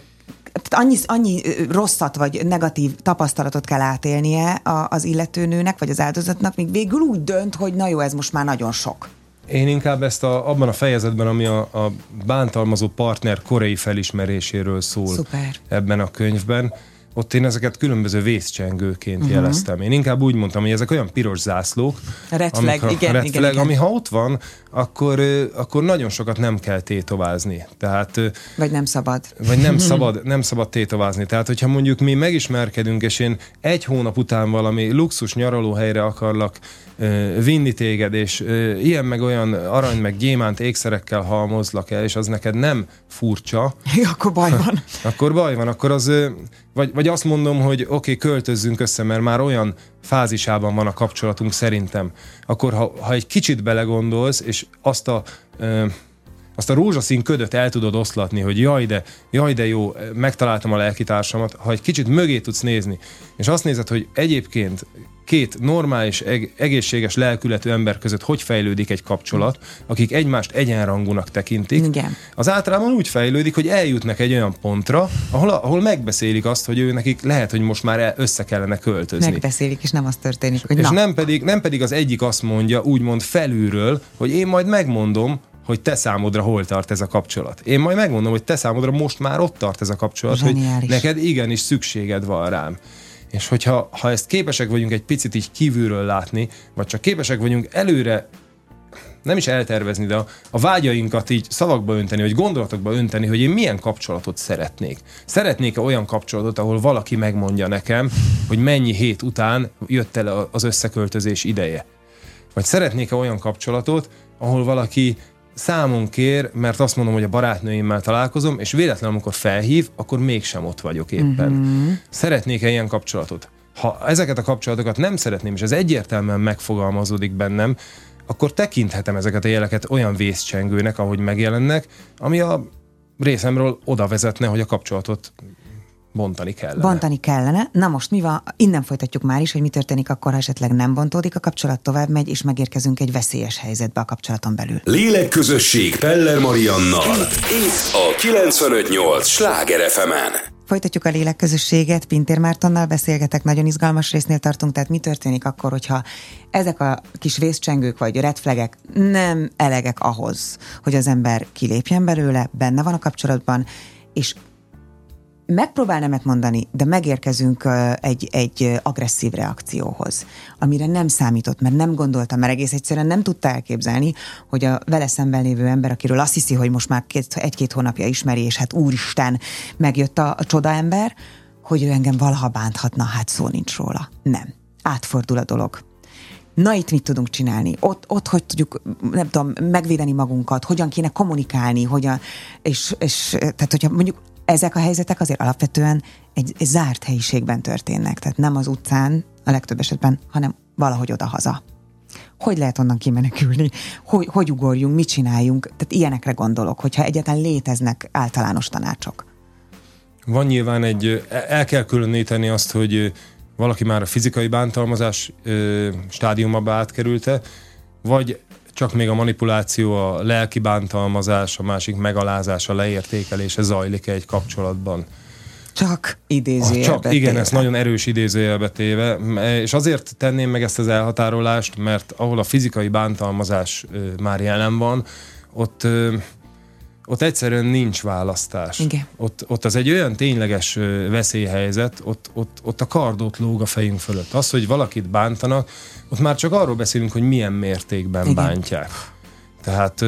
annyi, annyi rosszat vagy negatív tapasztalatot kell átélnie a, az illetőnőnek, vagy az áldozatnak, míg végül úgy dönt, hogy na jó, ez most már nagyon sok. Én inkább ezt a, abban a fejezetben, ami a, a bántalmazó partner korai felismeréséről szól Szuper. ebben a könyvben, ott én ezeket különböző vészcsengőként uh-huh. jeleztem. Én inkább úgy mondtam, hogy ezek olyan piros zászlók, red flag, amik, igen, red igen, flag, igen. ami ha ott van, akkor, akkor nagyon sokat nem kell tétovázni. Tehát, vagy nem szabad. Vagy nem szabad, nem szabad tétovázni. Tehát, hogyha mondjuk mi megismerkedünk, és én egy hónap után valami luxus nyaralóhelyre akarlak vinni téged, és ilyen meg olyan arany meg gyémánt ékszerekkel halmozlak el, és az neked nem furcsa. Akkor baj van. akkor baj van, akkor az, vagy, vagy azt mondom, hogy oké, okay, költözzünk össze, mert már olyan fázisában van a kapcsolatunk szerintem. Akkor ha, ha egy kicsit belegondolsz, és azt a azt a rózsaszín ködöt el tudod oszlatni, hogy jaj de, jaj de jó, megtaláltam a lelkitársamat, ha egy kicsit mögé tudsz nézni, és azt nézed, hogy egyébként két normális, egészséges lelkületű ember között hogy fejlődik egy kapcsolat, akik egymást egyenrangúnak tekintik, Igen. az általában úgy fejlődik, hogy eljutnak egy olyan pontra, ahol, ahol megbeszélik azt, hogy ő nekik lehet, hogy most már össze kellene költözni. Megbeszélik, és nem az történik, hogy és na. nem pedig, nem pedig az egyik azt mondja, úgymond felülről, hogy én majd megmondom, hogy te számodra hol tart ez a kapcsolat. Én majd megmondom, hogy te számodra most már ott tart ez a kapcsolat, Zseniális. hogy neked igenis szükséged van rám. És hogyha ha ezt képesek vagyunk egy picit így kívülről látni, vagy csak képesek vagyunk előre nem is eltervezni, de a, a vágyainkat így szavakba önteni, vagy gondolatokba önteni, hogy én milyen kapcsolatot szeretnék. Szeretnék-e olyan kapcsolatot, ahol valaki megmondja nekem, hogy mennyi hét után jött el az összeköltözés ideje? Vagy szeretnék-e olyan kapcsolatot, ahol valaki számon kér, mert azt mondom, hogy a barátnőimmel találkozom, és véletlenül, amikor felhív, akkor mégsem ott vagyok éppen. Mm-hmm. Szeretnék-e ilyen kapcsolatot? Ha ezeket a kapcsolatokat nem szeretném, és ez egyértelműen megfogalmazódik bennem, akkor tekinthetem ezeket a jeleket olyan vészcsengőnek, ahogy megjelennek, ami a részemről oda vezetne, hogy a kapcsolatot bontani kellene. Bontani kellene. Na most mi van? Innen folytatjuk már is, hogy mi történik akkor, ha esetleg nem bontódik a kapcsolat, tovább megy, és megérkezünk egy veszélyes helyzetbe a kapcsolaton belül. Lélekközösség Peller Mariannal. Itt a 958 Sláger fm -en. Folytatjuk a lélekközösséget, Pintér Mártonnal beszélgetek, nagyon izgalmas résznél tartunk, tehát mi történik akkor, hogyha ezek a kis vészcsengők vagy redflegek nem elegek ahhoz, hogy az ember kilépjen belőle, benne van a kapcsolatban, és megpróbál nemet mondani, de megérkezünk egy, egy agresszív reakcióhoz, amire nem számított, mert nem gondoltam, mert egész egyszerűen nem tudta elképzelni, hogy a vele szemben lévő ember, akiről azt hiszi, hogy most már két, egy-két hónapja ismeri, és hát úristen, megjött a, a csoda ember, hogy ő engem valaha bánthatna, hát szó nincs róla. Nem. Átfordul a dolog. Na itt mit tudunk csinálni? Ott, ott hogy tudjuk, nem tudom, megvédeni magunkat, hogyan kéne kommunikálni, hogyan, és, és tehát hogyha mondjuk ezek a helyzetek azért alapvetően egy, egy zárt helyiségben történnek, tehát nem az utcán a legtöbb esetben, hanem valahogy odahaza. Hogy lehet onnan kimenekülni? Hogy, hogy ugorjunk? Mit csináljunk? Tehát ilyenekre gondolok, hogyha egyáltalán léteznek általános tanácsok. Van nyilván egy, el kell különíteni azt, hogy valaki már a fizikai bántalmazás ö, stádiumába átkerülte, vagy csak még a manipuláció, a lelki bántalmazás, a másik megalázása, leértékelése zajlik egy kapcsolatban. Csak idézőjelbe Csak, igen, ez nagyon erős idézőjelbe téve, és azért tenném meg ezt az elhatárolást, mert ahol a fizikai bántalmazás már jelen van, ott ott egyszerűen nincs választás. Igen. Ott, ott az egy olyan tényleges veszélyhelyzet, ott, ott, ott a kardot lóg a fejünk fölött. Az, hogy valakit bántanak, ott már csak arról beszélünk, hogy milyen mértékben Igen. bántják. Tehát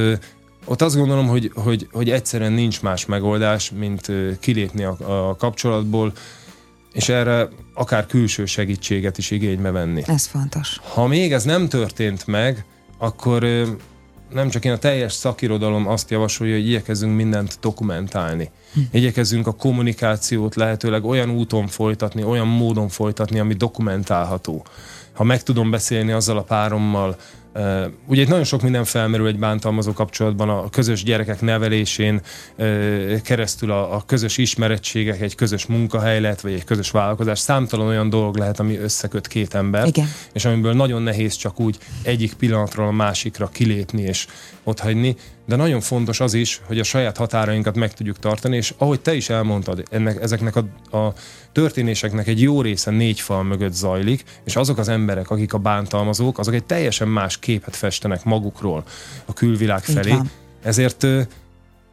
ott azt gondolom, hogy, hogy, hogy egyszerűen nincs más megoldás, mint kilépni a, a kapcsolatból, és erre akár külső segítséget is igénybe venni. Ez fontos. Ha még ez nem történt meg, akkor nem csak én, a teljes szakirodalom azt javasolja, hogy igyekezzünk mindent dokumentálni. Hm. Igyekezzünk a kommunikációt lehetőleg olyan úton folytatni, olyan módon folytatni, ami dokumentálható. Ha meg tudom beszélni azzal a párommal, ugye itt nagyon sok minden felmerül egy bántalmazó kapcsolatban, a közös gyerekek nevelésén keresztül a, a közös ismerettségek, egy közös munkahely lehet, vagy egy közös vállalkozás. Számtalan olyan dolog lehet, ami összeköt két ember, Igen. és amiből nagyon nehéz csak úgy egyik pillanatról a másikra kilépni és otthagyni de nagyon fontos az is, hogy a saját határainkat meg tudjuk tartani, és ahogy te is elmondtad, ennek, ezeknek a, a történéseknek egy jó része négy fal mögött zajlik, és azok az emberek, akik a bántalmazók, azok egy teljesen más képet festenek magukról a külvilág felé. Ezért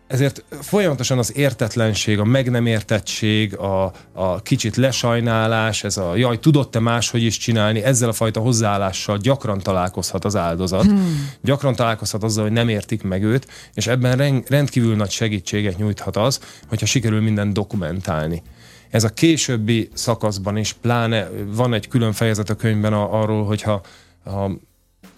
ezért folyamatosan az értetlenség, a meg nem értettség, a, a kicsit lesajnálás, ez a jaj, tudott-e máshogy is csinálni, ezzel a fajta hozzáállással gyakran találkozhat az áldozat. Hmm. Gyakran találkozhat azzal, hogy nem értik meg őt, és ebben rendkívül nagy segítséget nyújthat az, hogyha sikerül mindent dokumentálni. Ez a későbbi szakaszban is, pláne van egy külön fejezet a könyvben a, arról, hogyha a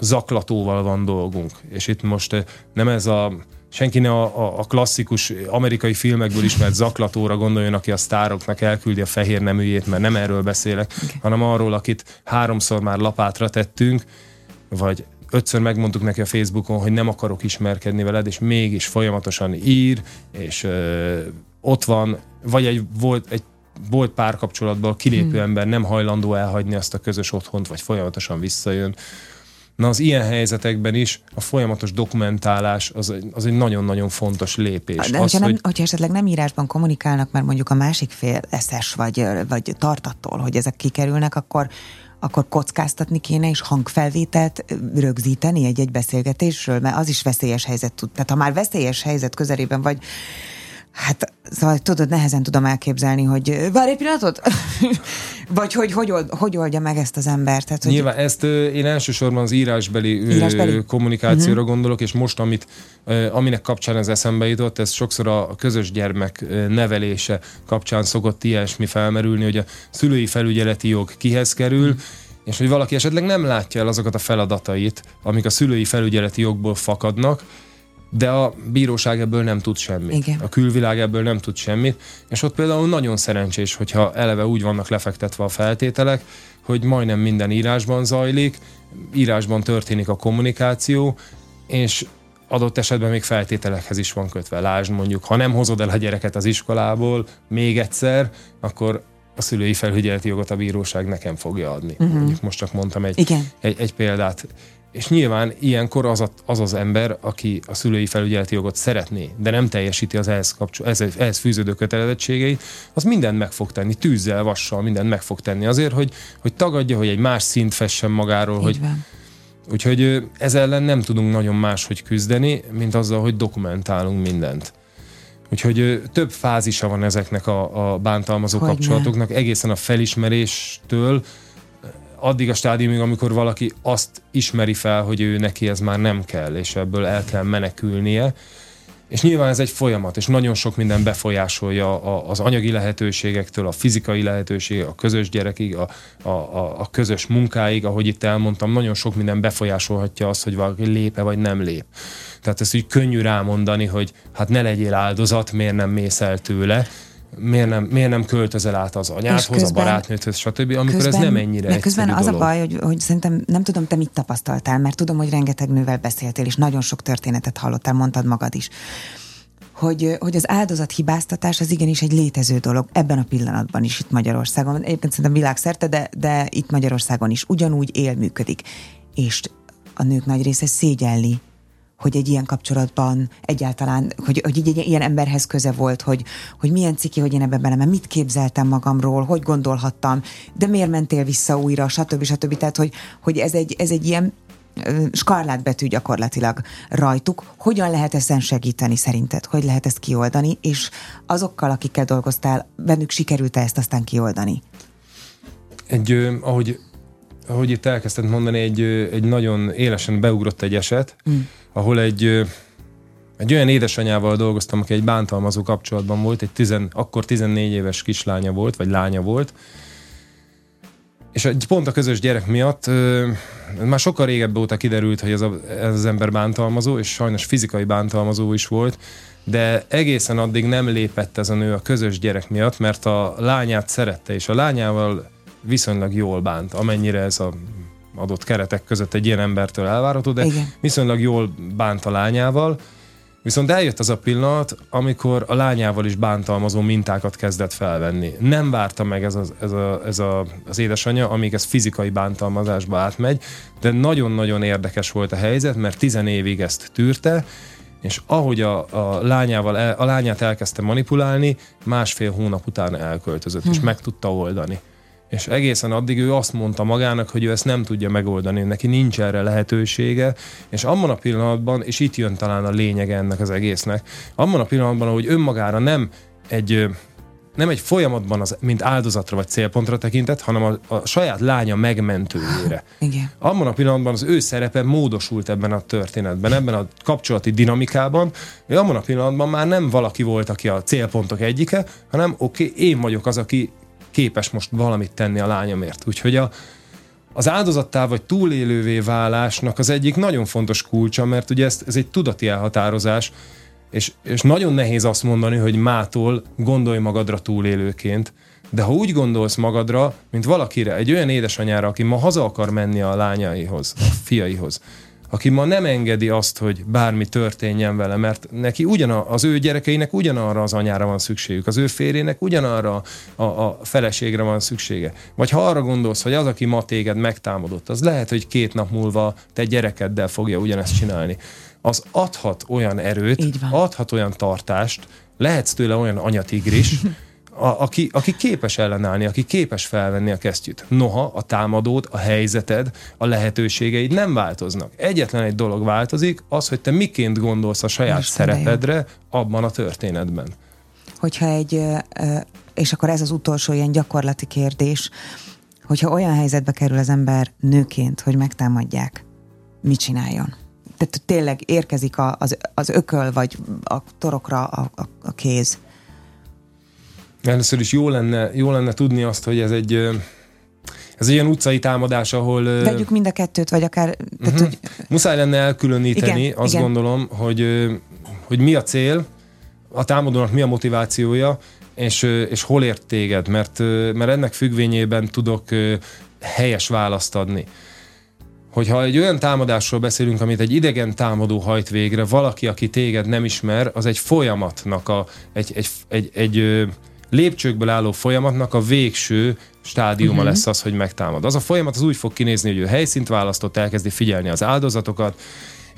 zaklatóval van dolgunk. És itt most eh, nem ez a senki ne a, a, klasszikus amerikai filmekből ismert zaklatóra gondoljon, aki a sztároknak elküldi a fehér neműjét, mert nem erről beszélek, okay. hanem arról, akit háromszor már lapátra tettünk, vagy ötször megmondtuk neki a Facebookon, hogy nem akarok ismerkedni veled, és mégis folyamatosan ír, és ö, ott van, vagy egy volt egy volt párkapcsolatban kilépő hmm. ember nem hajlandó elhagyni azt a közös otthont, vagy folyamatosan visszajön. Na az ilyen helyzetekben is a folyamatos dokumentálás az, az egy nagyon-nagyon fontos lépés. De az, hogyha, nem, hogy... hogyha esetleg nem írásban kommunikálnak, mert mondjuk a másik fél eszes vagy, vagy tartattól, hogy ezek kikerülnek, akkor akkor kockáztatni kéne, és hangfelvételt rögzíteni egy-egy beszélgetésről, mert az is veszélyes helyzet tud. Tehát ha már veszélyes helyzet közelében vagy, Hát, szóval tudod, nehezen tudom elképzelni, hogy várj egy pillanatot? Vagy hogy, hogy, old, hogy oldja meg ezt az embert? Tehát, hogy... Nyilván ezt én elsősorban az írásbeli, írásbeli? kommunikációra uh-huh. gondolok, és most, amit, aminek kapcsán ez eszembe jutott, ez sokszor a közös gyermek nevelése kapcsán szokott ilyesmi felmerülni, hogy a szülői felügyeleti jog kihez kerül, uh-huh és hogy valaki esetleg nem látja el azokat a feladatait, amik a szülői felügyeleti jogból fakadnak, de a bíróság ebből nem tud semmit. Igen. A külvilág ebből nem tud semmit, és ott például nagyon szerencsés, hogyha eleve úgy vannak lefektetve a feltételek, hogy majdnem minden írásban zajlik, írásban történik a kommunikáció, és adott esetben még feltételekhez is van kötve. Lásd mondjuk, ha nem hozod el a gyereket az iskolából még egyszer, akkor a szülői felügyeleti jogot a bíróság nekem fogja adni. Uh-huh. Mondjuk most csak mondtam egy, Igen. egy, egy példát. És nyilván ilyenkor az, a, az az ember, aki a szülői felügyeleti jogot szeretné, de nem teljesíti az ehhez, kapcsol, ehhez, ehhez fűződő kötelezettségeit, az mindent meg fog tenni, tűzzel, vassal mindent meg fog tenni azért, hogy, hogy tagadja, hogy egy más szint fessen magáról, Így hogy, van. Úgyhogy ez ellen nem tudunk nagyon máshogy küzdeni, mint azzal, hogy dokumentálunk mindent. Úgyhogy több fázisa van ezeknek a, a bántalmazó hogy kapcsolatoknak, egészen a felismeréstől, addig a stádiumig, amikor valaki azt ismeri fel, hogy ő neki ez már nem kell, és ebből el kell menekülnie. És nyilván ez egy folyamat, és nagyon sok minden befolyásolja az anyagi lehetőségektől, a fizikai lehetőség, a közös gyerekig, a, a, a, a közös munkáig, ahogy itt elmondtam, nagyon sok minden befolyásolhatja azt, hogy valaki lépe vagy nem lép. Tehát ezt úgy könnyű rámondani, hogy hát ne legyél áldozat, miért nem mész el tőle, miért nem, miért nem költözel át az anyádhoz, közben, a barátnőthöz, stb., amikor közben, ez nem ennyire de közben az dolog. a baj, hogy, hogy szerintem nem tudom, te mit tapasztaltál, mert tudom, hogy rengeteg nővel beszéltél, és nagyon sok történetet hallottál, mondtad magad is hogy, hogy az áldozat hibáztatás az igenis egy létező dolog ebben a pillanatban is itt Magyarországon. Egyébként szerintem világszerte, de, de itt Magyarországon is ugyanúgy él, működik. És a nők nagy része szégyelli hogy egy ilyen kapcsolatban egyáltalán, hogy, hogy egy ilyen emberhez köze volt, hogy, hogy milyen ciki, hogy én ebben belemen, mit képzeltem magamról, hogy gondolhattam, de miért mentél vissza újra, stb. stb. Tehát, hogy, hogy ez, egy, ez egy ilyen skarlátbetű gyakorlatilag rajtuk. Hogyan lehet ezen segíteni szerinted? Hogy lehet ezt kioldani? És azokkal, akikkel dolgoztál, bennük sikerült-e ezt aztán kioldani? Egy, ahogy ahogy itt elkezdted mondani, egy, egy nagyon élesen beugrott egy eset, mm. ahol egy, egy olyan édesanyával dolgoztam, aki egy bántalmazó kapcsolatban volt, egy tizen, akkor 14 éves kislánya volt, vagy lánya volt, és egy pont a közös gyerek miatt már sokkal régebb óta kiderült, hogy ez, a, ez az ember bántalmazó, és sajnos fizikai bántalmazó is volt, de egészen addig nem lépett ez a nő a közös gyerek miatt, mert a lányát szerette, és a lányával viszonylag jól bánt, amennyire ez a adott keretek között egy ilyen embertől elvárható, de Igen. viszonylag jól bánt a lányával, Viszont eljött az a pillanat, amikor a lányával is bántalmazó mintákat kezdett felvenni. Nem várta meg ez, az, ez, a, ez a, az édesanyja, amíg ez fizikai bántalmazásba átmegy, de nagyon-nagyon érdekes volt a helyzet, mert tizen évig ezt tűrte, és ahogy a, a, lányával el, a lányát elkezdte manipulálni, másfél hónap után elköltözött, hm. és meg tudta oldani És egészen addig ő azt mondta magának, hogy ő ezt nem tudja megoldani, neki nincs erre lehetősége, és abban a pillanatban, és itt jön talán a lényege ennek az egésznek, abban a pillanatban, hogy önmagára nem egy nem egy folyamatban, az, mint áldozatra vagy célpontra tekintett, hanem a, a saját lánya megmentőjére. Igen. Abban a pillanatban az ő szerepe módosult ebben a történetben, ebben a kapcsolati dinamikában, hogy abban a pillanatban már nem valaki volt, aki a célpontok egyike, hanem oké, okay, én vagyok az, aki képes most valamit tenni a lányomért. Úgyhogy a, az áldozattá vagy túlélővé válásnak az egyik nagyon fontos kulcsa, mert ugye ez, ez egy tudati elhatározás, és, és nagyon nehéz azt mondani, hogy mától gondolj magadra túlélőként, de ha úgy gondolsz magadra, mint valakire, egy olyan édesanyára, aki ma haza akar menni a lányaihoz, a fiaihoz, aki ma nem engedi azt, hogy bármi történjen vele, mert neki ugyan az ő gyerekeinek ugyanarra az anyára van szükségük, az ő férjének ugyanarra a, a feleségre van szüksége. Vagy ha arra gondolsz, hogy az, aki ma téged megtámadott, az lehet, hogy két nap múlva te gyerekeddel fogja ugyanezt csinálni az adhat olyan erőt, adhat olyan tartást, lehetsz tőle olyan anyatigris, a, aki, aki képes ellenállni, aki képes felvenni a kesztyűt. Noha a támadód, a helyzeted, a lehetőségeid nem változnak. Egyetlen egy dolog változik, az, hogy te miként gondolsz a saját Most szerepedre abban a történetben. Hogyha egy, és akkor ez az utolsó ilyen gyakorlati kérdés, hogyha olyan helyzetbe kerül az ember nőként, hogy megtámadják, mit csináljon? tehát tényleg érkezik az, az ököl, vagy a torokra a, a, a kéz. Először is jó lenne, jó lenne tudni azt, hogy ez egy ez egy ilyen utcai támadás, ahol... Vegyük mind a kettőt, vagy akár... Tehát, uh-huh. hogy... Muszáj lenne elkülöníteni, igen, azt igen. gondolom, hogy, hogy mi a cél, a támadónak mi a motivációja, és, és hol ért téged, mert, mert ennek függvényében tudok helyes választ adni hogyha egy olyan támadásról beszélünk, amit egy idegen támadó hajt végre, valaki, aki téged nem ismer, az egy folyamatnak, a, egy, egy, egy, egy lépcsőkből álló folyamatnak a végső stádiuma uh-huh. lesz az, hogy megtámad. Az a folyamat az úgy fog kinézni, hogy ő helyszínt választott, elkezdi figyelni az áldozatokat,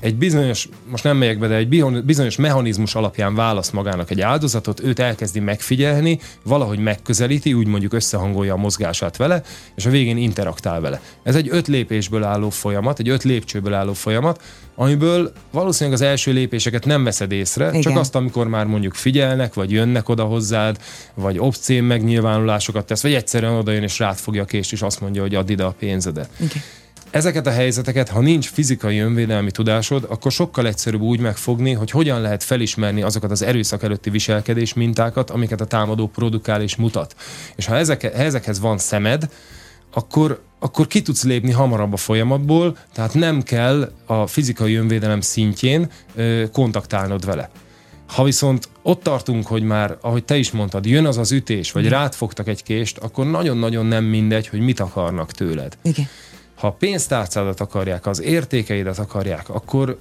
egy bizonyos, most nem megyek be, de egy bizonyos mechanizmus alapján választ magának egy áldozatot, őt elkezdi megfigyelni, valahogy megközelíti, úgy mondjuk összehangolja a mozgását vele, és a végén interaktál vele. Ez egy öt lépésből álló folyamat, egy öt lépcsőből álló folyamat, amiből valószínűleg az első lépéseket nem veszed észre, Igen. csak azt, amikor már mondjuk figyelnek, vagy jönnek oda hozzád, vagy obszén megnyilvánulásokat tesz, vagy egyszerűen oda jön és rád fogja a kést, és azt mondja, hogy add ide a pénzedet. Igen. Ezeket a helyzeteket, ha nincs fizikai önvédelmi tudásod, akkor sokkal egyszerűbb úgy megfogni, hogy hogyan lehet felismerni azokat az erőszak előtti viselkedés mintákat, amiket a támadó produkál és mutat. És ha ezek, ezekhez van szemed, akkor, akkor ki tudsz lépni hamarabb a folyamatból, tehát nem kell a fizikai önvédelem szintjén ö, kontaktálnod vele. Ha viszont ott tartunk, hogy már, ahogy te is mondtad, jön az az ütés, vagy rád fogtak egy kést, akkor nagyon-nagyon nem mindegy, hogy mit akarnak tőled. Igen. Ha a pénztárcádat akarják, az értékeidet akarják, akkor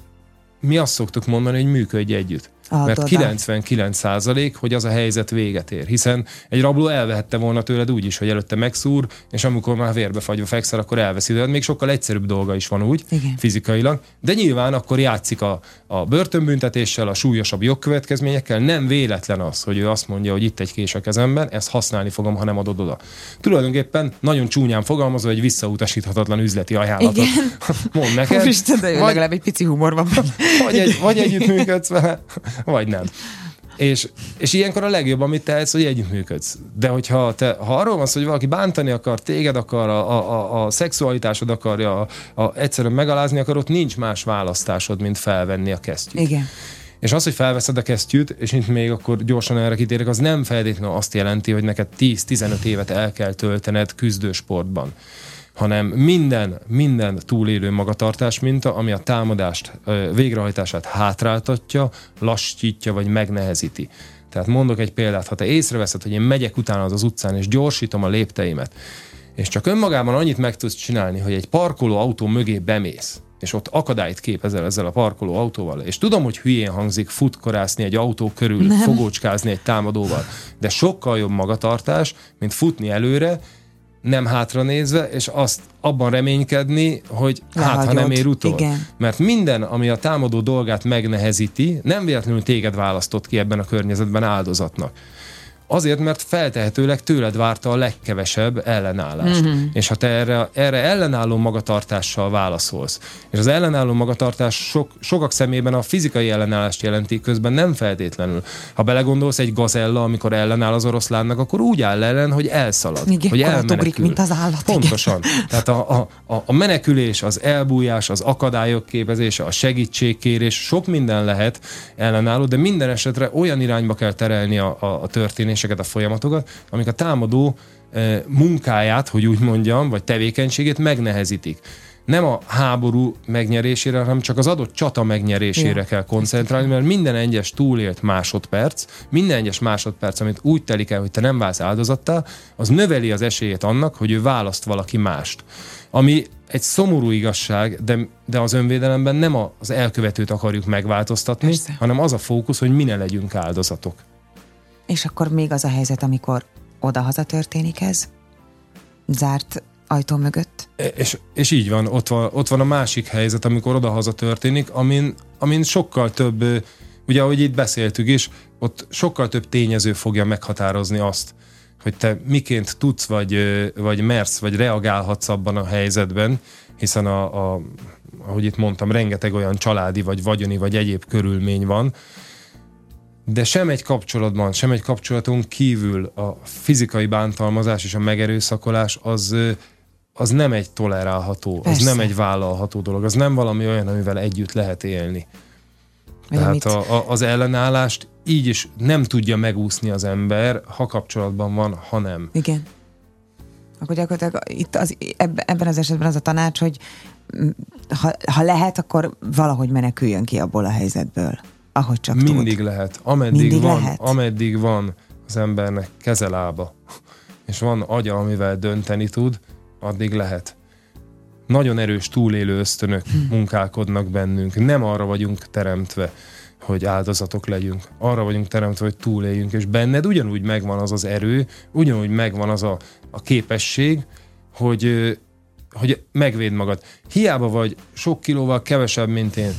mi azt szoktuk mondani, hogy működj együtt. Ah, Mert 99 százalék, hogy az a helyzet véget ér. Hiszen egy rabló elvehette volna tőled úgy is, hogy előtte megszúr, és amikor már vérbe fagyva fekszel, akkor elveszi tőled. Még sokkal egyszerűbb dolga is van úgy, Igen. fizikailag. De nyilván akkor játszik a, a börtönbüntetéssel, a súlyosabb jogkövetkezményekkel. Nem véletlen az, hogy ő azt mondja, hogy itt egy kés a kezemben, ezt használni fogom, ha nem adod oda. Tulajdonképpen nagyon csúnyán fogalmazva egy visszautasíthatatlan üzleti ajánlatot Igen. mond neked. Isten, de vagy, legalább egy pici humor van. Vagy, egy, vagy együttműködsz vele, vagy nem. És, és ilyenkor a legjobb, amit tehetsz, hogy együttműködsz. De hogyha te, ha arról van szó, hogy valaki bántani akar, téged akar, a, a, a, a szexualitásod akarja, a, a, egyszerűen megalázni akar, ott nincs más választásod, mint felvenni a kesztyűt. Igen. És az, hogy felveszed a kesztyűt, és itt még akkor gyorsan erre kitérek, az nem feltétlenül azt jelenti, hogy neked 10-15 évet el kell töltened küzdősportban hanem minden, minden túlélő magatartás minta, ami a támadást végrehajtását hátráltatja, lassítja vagy megnehezíti. Tehát mondok egy példát, ha te észreveszed, hogy én megyek utána az utcán, és gyorsítom a lépteimet, és csak önmagában annyit meg tudsz csinálni, hogy egy parkoló autó mögé bemész, és ott akadályt képezel ezzel a parkoló autóval, és tudom, hogy hülyén hangzik futkorászni egy autó körül, Nem. fogócskázni egy támadóval, de sokkal jobb magatartás, mint futni előre, nem hátra nézve, és azt abban reménykedni, hogy Lehagyod. hát, ha nem ér utol. Igen. Mert minden, ami a támadó dolgát megnehezíti, nem véletlenül téged választott ki ebben a környezetben áldozatnak. Azért, mert feltehetőleg tőled várta a legkevesebb ellenállást. Mm-hmm. És ha te erre, erre ellenálló magatartással válaszolsz, és az ellenálló magatartás sok, sokak szemében a fizikai ellenállást jelenti, közben nem feltétlenül. Ha belegondolsz, egy gazella, amikor ellenáll az oroszlánnak, akkor úgy áll ellen, hogy elszalad, igen, hogy elmenekül. mint az állat. Pontosan. Igen. Tehát a, a, a, menekülés, az elbújás, az akadályok képezése, a segítségkérés, sok minden lehet ellenálló, de minden esetre olyan irányba kell terelni a, a, a történéseket, a folyamatokat, amik a támadó e, munkáját, hogy úgy mondjam, vagy tevékenységét megnehezítik nem a háború megnyerésére, hanem csak az adott csata megnyerésére ja. kell koncentrálni, mert minden egyes túlélt másodperc, minden egyes másodperc, amit úgy telik el, hogy te nem válsz áldozattá, az növeli az esélyét annak, hogy ő választ valaki mást. Ami egy szomorú igazság, de, de az önvédelemben nem az elkövetőt akarjuk megváltoztatni, Persze. hanem az a fókusz, hogy mi ne legyünk áldozatok. És akkor még az a helyzet, amikor oda-haza történik ez? Zárt ajtó mögött. E, és, és így van ott, van, ott van a másik helyzet, amikor odahaza történik, amin, amin sokkal több, ugye ahogy itt beszéltük is, ott sokkal több tényező fogja meghatározni azt, hogy te miként tudsz, vagy, vagy mersz, vagy reagálhatsz abban a helyzetben, hiszen a, a, ahogy itt mondtam, rengeteg olyan családi, vagy vagyoni, vagy egyéb körülmény van, de sem egy kapcsolatban, sem egy kapcsolaton kívül a fizikai bántalmazás és a megerőszakolás az az nem egy tolerálható, Persze. az nem egy vállalható dolog, az nem valami olyan, amivel együtt lehet élni. Tehát a, a, az ellenállást így is nem tudja megúszni az ember, ha kapcsolatban van, ha nem. Igen. Akkor gyakorlatilag itt az, ebben az esetben az a tanács, hogy ha, ha lehet, akkor valahogy meneküljön ki abból a helyzetből. Ahogy csak Mindig tud. lehet. Ameddig Mindig van, lehet. ameddig van az embernek kezelába, és van agya, amivel dönteni tud, addig lehet. Nagyon erős túlélő ösztönök hm. munkálkodnak bennünk. Nem arra vagyunk teremtve, hogy áldozatok legyünk. Arra vagyunk teremtve, hogy túléljünk, és benned ugyanúgy megvan az az erő, ugyanúgy megvan az a, a képesség, hogy, hogy megvéd magad. Hiába vagy sok kilóval kevesebb, mint én,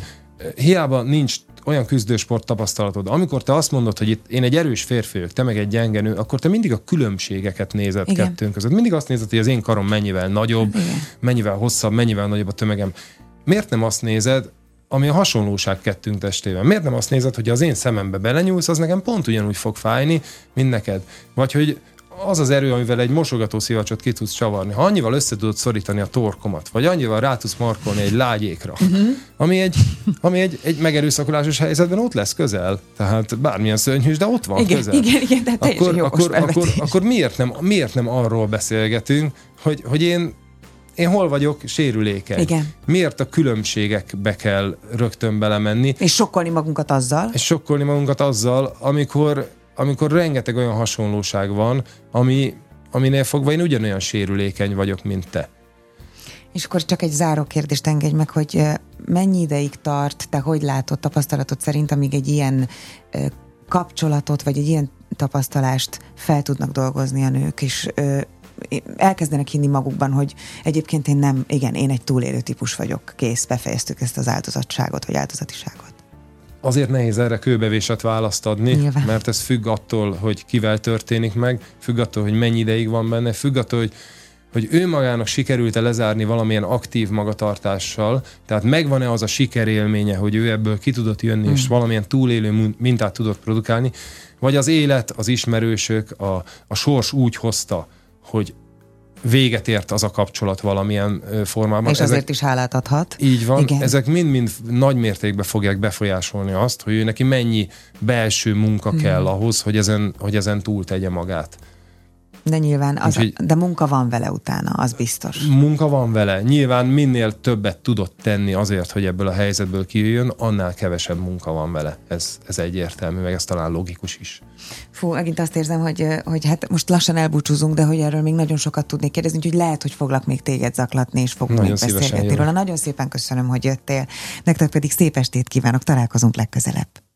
hiába nincs olyan küzdősport tapasztalatod. Amikor te azt mondod, hogy itt én egy erős férfi vagyok, te meg egy gyengenő, akkor te mindig a különbségeket nézed Igen. kettőnk között. Mindig azt nézed, hogy az én karom mennyivel nagyobb, Igen. mennyivel hosszabb, mennyivel nagyobb a tömegem. Miért nem azt nézed, ami a hasonlóság kettőnk testében. Miért nem azt nézed, hogy az én szemembe belenyúlsz, az nekem pont ugyanúgy fog fájni, mint neked? Vagy hogy az az erő, amivel egy mosogató szivacsot ki tudsz csavarni, ha annyival össze tudod szorítani a torkomat, vagy annyival rá tudsz markolni egy lágyékra, uh-huh. ami, egy, ami egy, egy megerőszakolásos helyzetben ott lesz közel, tehát bármilyen szörnyűs, de ott van igen, közel. Igen, igen, de akkor, akkor, akkor, akkor miért, nem, miért nem arról beszélgetünk, hogy, hogy én én hol vagyok sérülékeny? Igen. Miért a különbségekbe kell rögtön belemenni? És sokkolni magunkat azzal? És sokkolni magunkat azzal, amikor amikor rengeteg olyan hasonlóság van, ami, aminél fogva én ugyanolyan sérülékeny vagyok, mint te. És akkor csak egy záró kérdést engedj meg, hogy mennyi ideig tart, te hogy látod tapasztalatod szerint, amíg egy ilyen kapcsolatot, vagy egy ilyen tapasztalást fel tudnak dolgozni a nők, és elkezdenek hinni magukban, hogy egyébként én nem, igen, én egy túlélő típus vagyok, kész, befejeztük ezt az áldozatságot, vagy áldozatiságot. Azért nehéz erre kőbevésett választ adni, Nyilván. mert ez függ attól, hogy kivel történik meg, függ attól, hogy mennyi ideig van benne, függ attól, hogy hogy ő magának sikerült-e lezárni valamilyen aktív magatartással, tehát megvan-e az a sikerélménye, hogy ő ebből ki tudott jönni, mm. és valamilyen túlélő mintát tudott produkálni, vagy az élet, az ismerősök, a, a sors úgy hozta, hogy véget ért az a kapcsolat valamilyen formában. És ezek, azért is hálát adhat. Így van. Igen. Ezek mind-mind nagy mértékben fogják befolyásolni azt, hogy ő neki mennyi belső munka hmm. kell ahhoz, hogy ezen, hogy ezen túl tegye magát. De nyilván, az, Úgyhogy, de munka van vele utána, az biztos. Munka van vele. Nyilván minél többet tudott tenni azért, hogy ebből a helyzetből kijöjjön, annál kevesebb munka van vele. Ez, ez egyértelmű, meg ez talán logikus is. Fú, megint azt érzem, hogy, hogy hát most lassan elbúcsúzunk, de hogy erről még nagyon sokat tudnék kérdezni, úgyhogy lehet, hogy foglak még téged zaklatni, és fogunk nagyon még beszélgetni róla. Nagyon szépen köszönöm, hogy jöttél. Nektek pedig szép estét kívánok, találkozunk legközelebb.